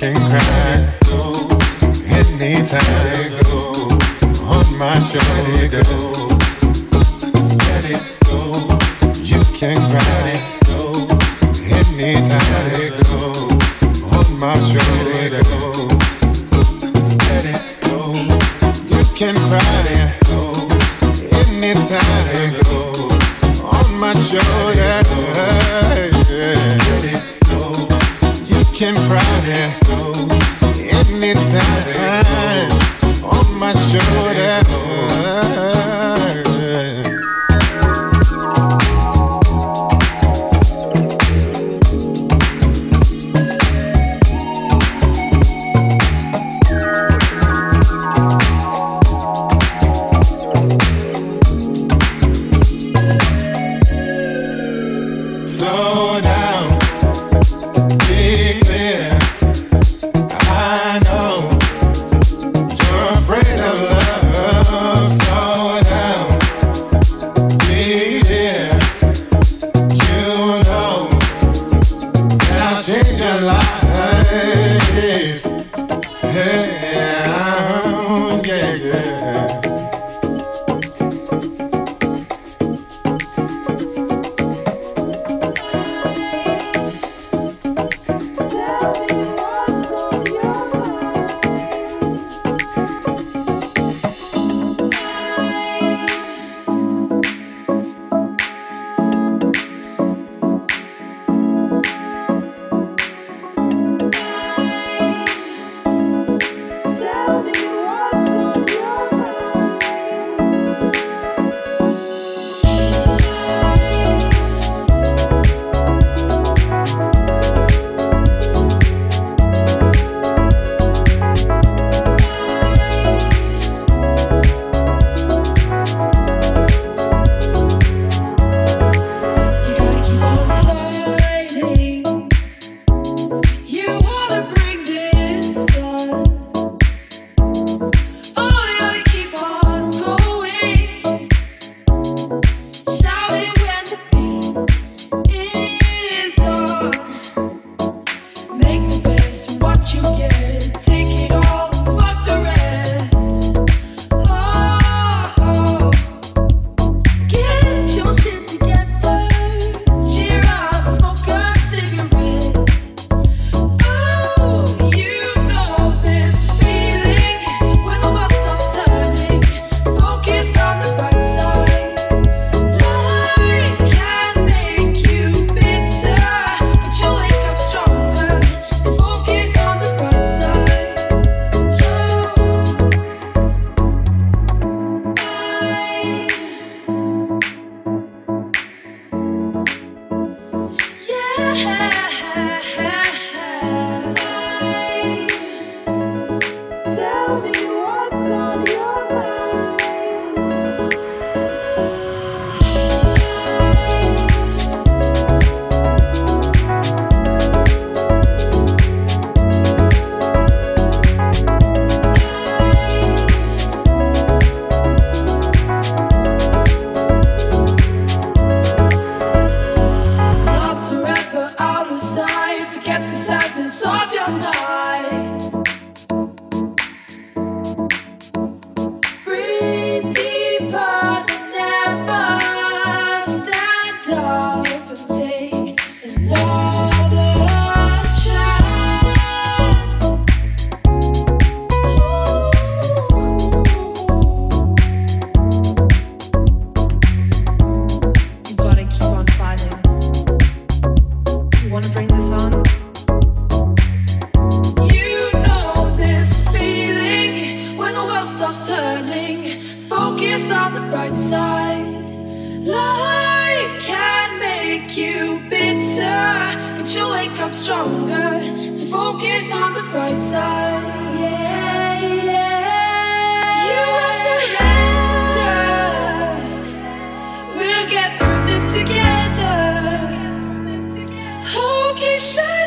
can cry. Anytime. On my shoulder. If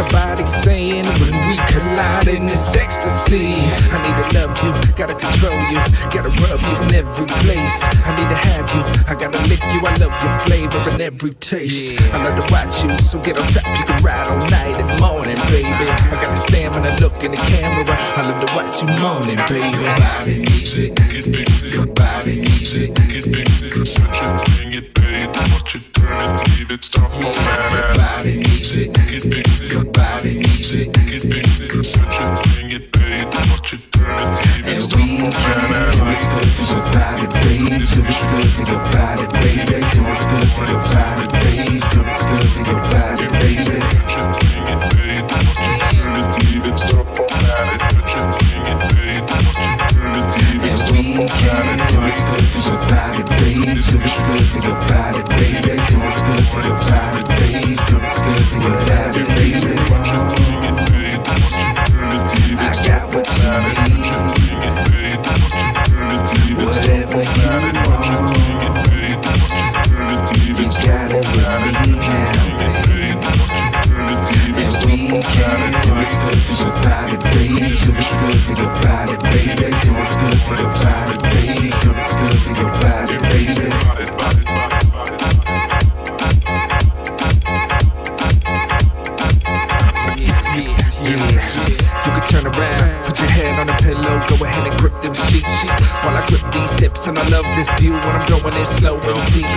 Our saying when we collide in this ecstasy. I need to love you, gotta control you, gotta rub you in every place. I need to have you, I gotta lick you. I love your flavor and every taste. I love to watch you, so get on top. You can ride all night and morning, baby. I got the stamina, look in the camera. I love to watch you moaning, baby. Your body needs it, it, stop for. Your body needs it, your body needs it. Touching it, paid. Watch it turn and leave it, stop for man. Do what's good for your body, baby. Do what's good for your body, baby. Do what's good for your body, go ahead and grip and I love this view when I'm going it slow and deep.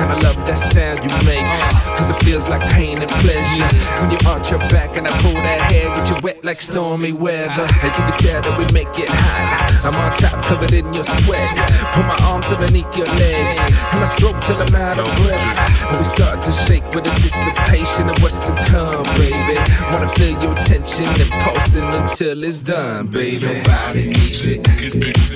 And I love that sound you make, cause it feels like pain and pleasure. When you arch your back and I pull that hair, get you wet like stormy weather. And you can tell that we make it hot. I'm on top, covered in your sweat. Put my arms underneath your legs, and I stroke till I'm out of breath. And we start to shake with anticipation of what's to come, baby. Wanna feel your tension and pulsing until it's done, baby. Your body needs it.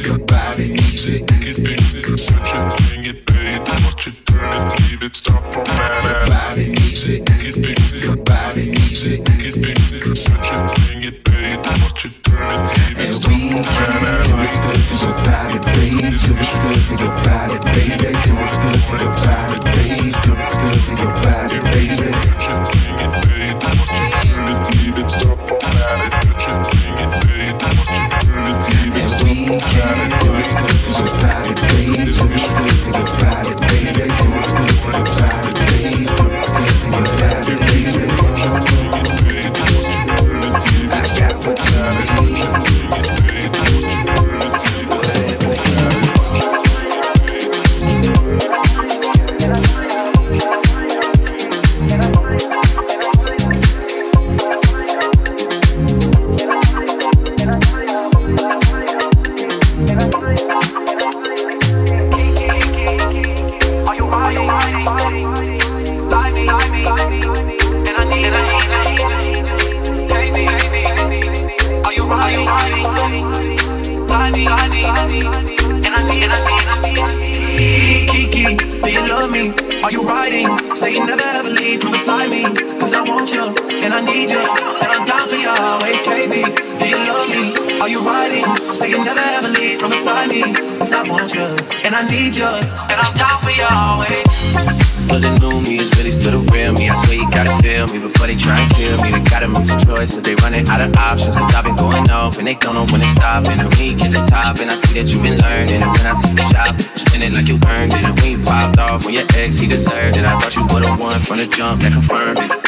Your body needs it. Touching it, paid. Watch it turn and leave it, stop for. Your body needs it. Your body needs it. Touching it, paid. Watch it turn and leave it, stop for man. Do what's good for your body, baby. Do what's good for your body, baby. Do what's good for your body, baby. Do what's good for your body, baby. that you've been learning. And when I think the shop, spend it like you earned it. And when you popped off when your ex, he deserved it. I thought you were the one from the jump that confirmed it.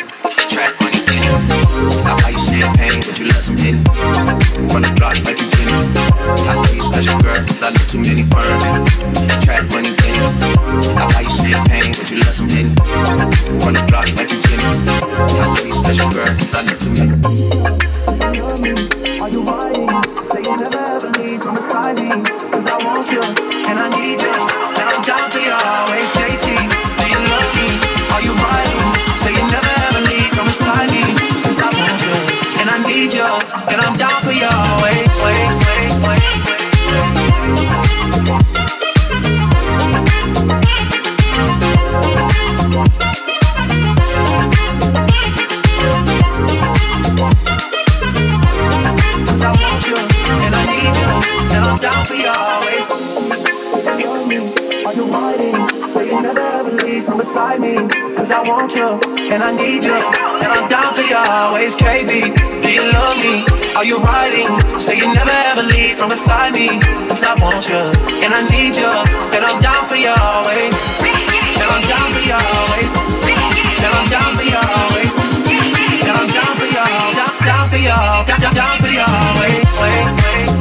want you, and I need you, and I'm down for you always. KB, do you love me? Are you riding? Say you never ever leave from beside me. Cause I want you, and I need you, and I'm down for you always. And I'm down for you always. And I'm down for you always. And I'm down for you, down, down for you, down, down for you always. Wait, wait.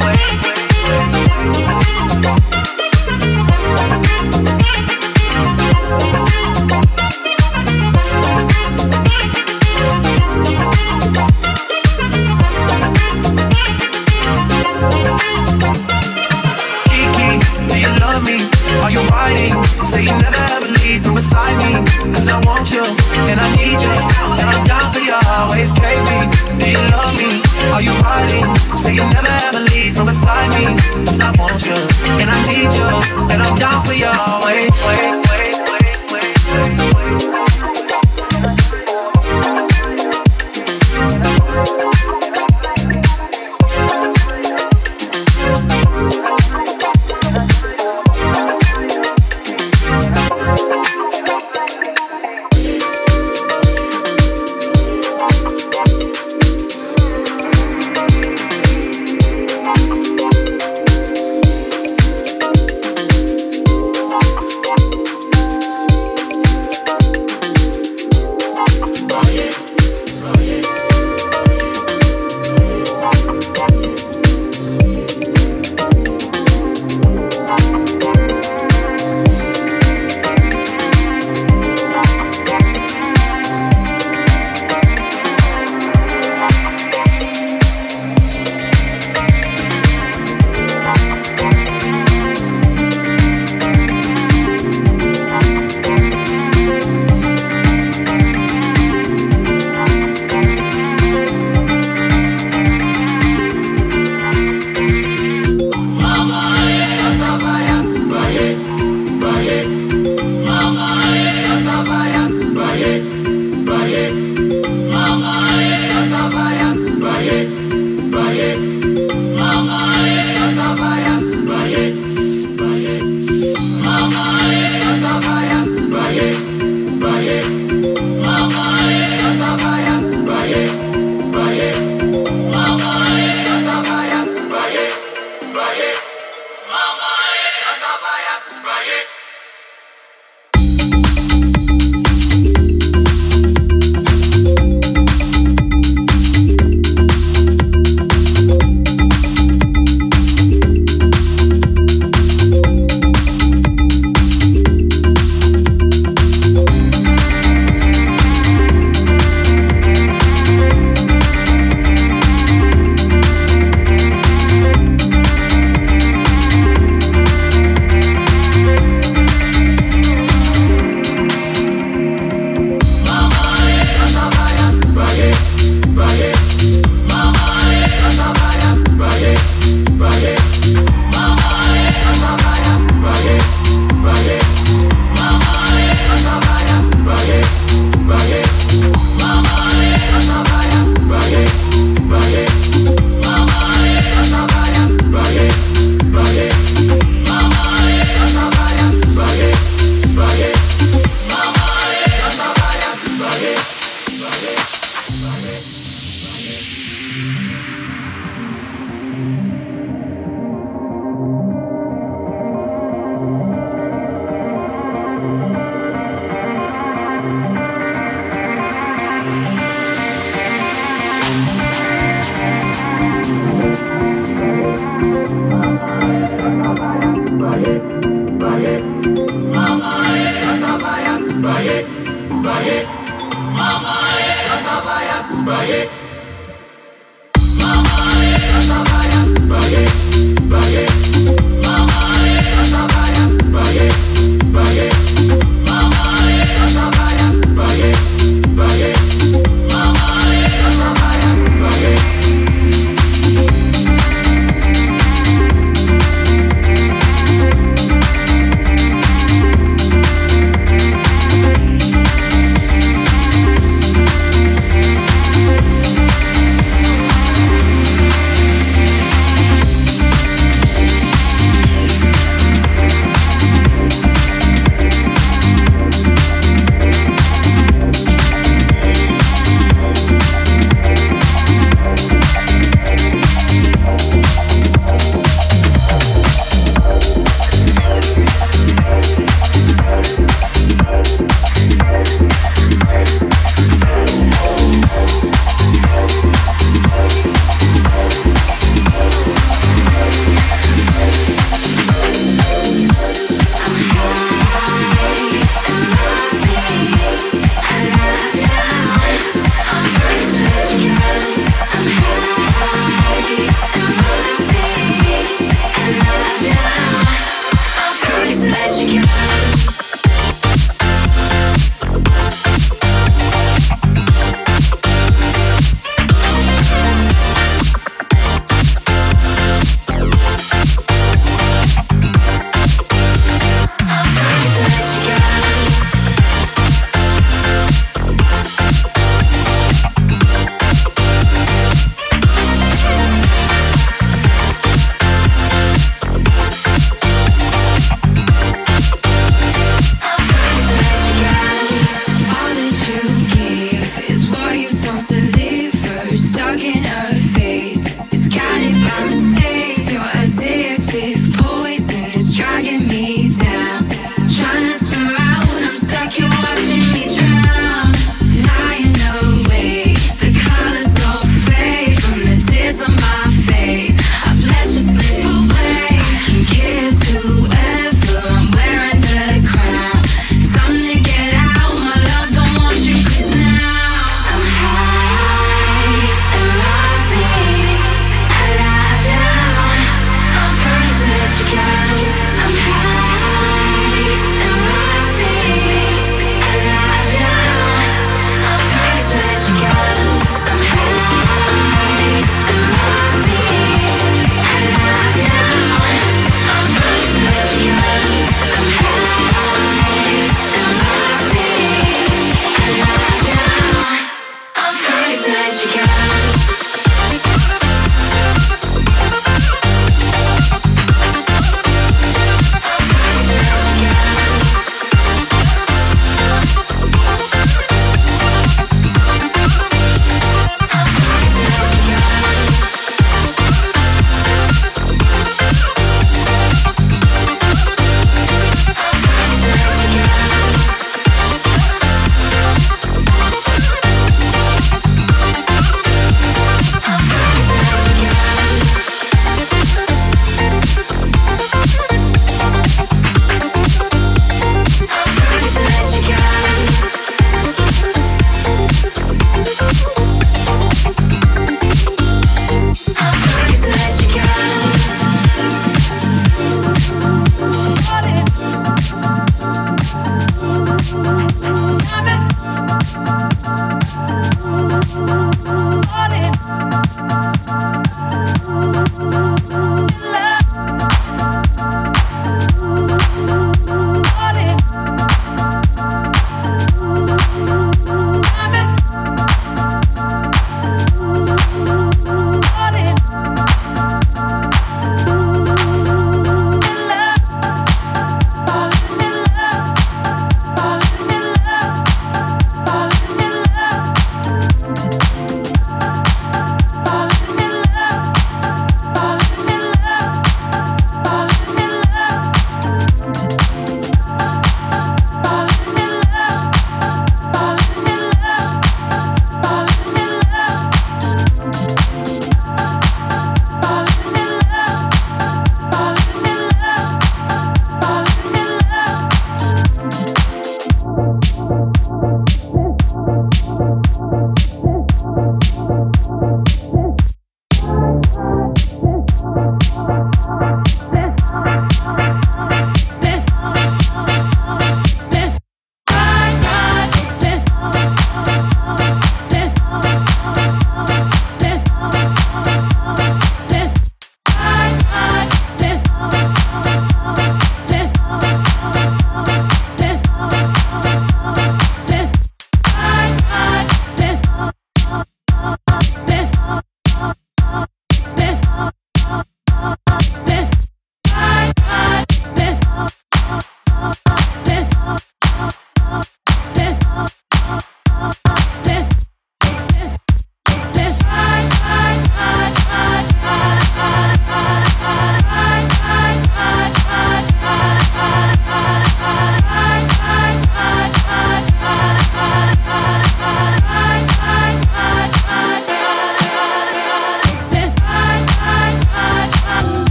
I want you. And I need you, and I'm down for you always.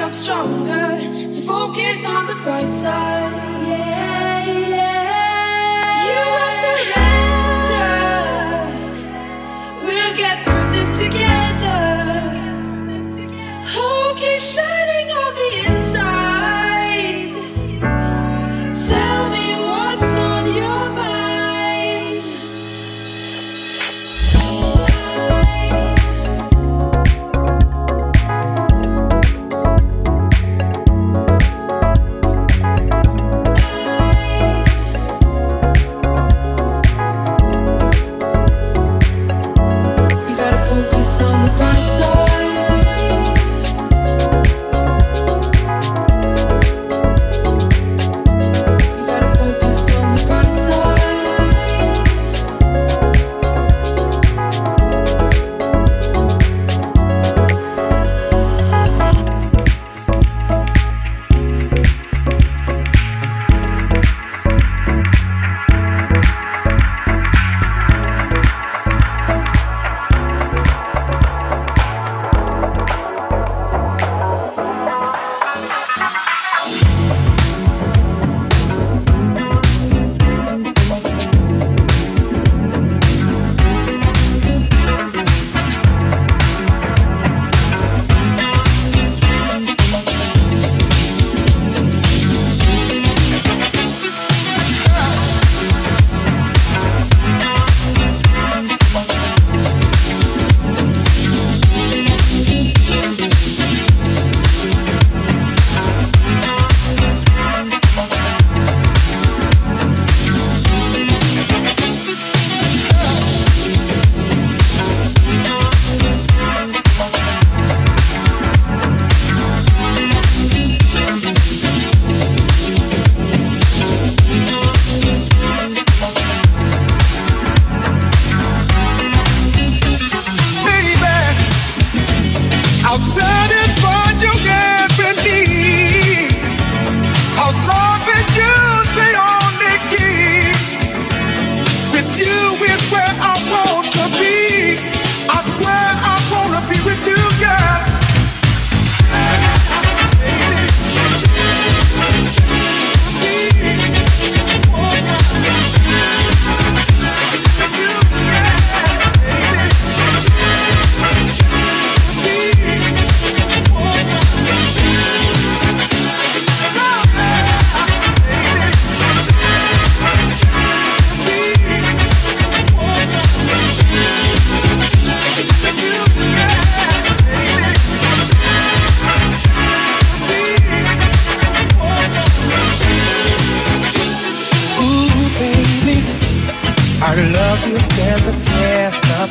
wake up stronger. So focus on the bright side. Yeah, yeah. You will surrender. We'll get through this together.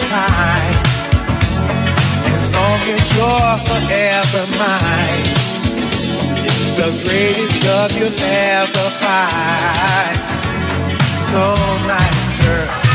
time. As long as you're forever mine, it's the greatest love you'll ever find. So nice, girl.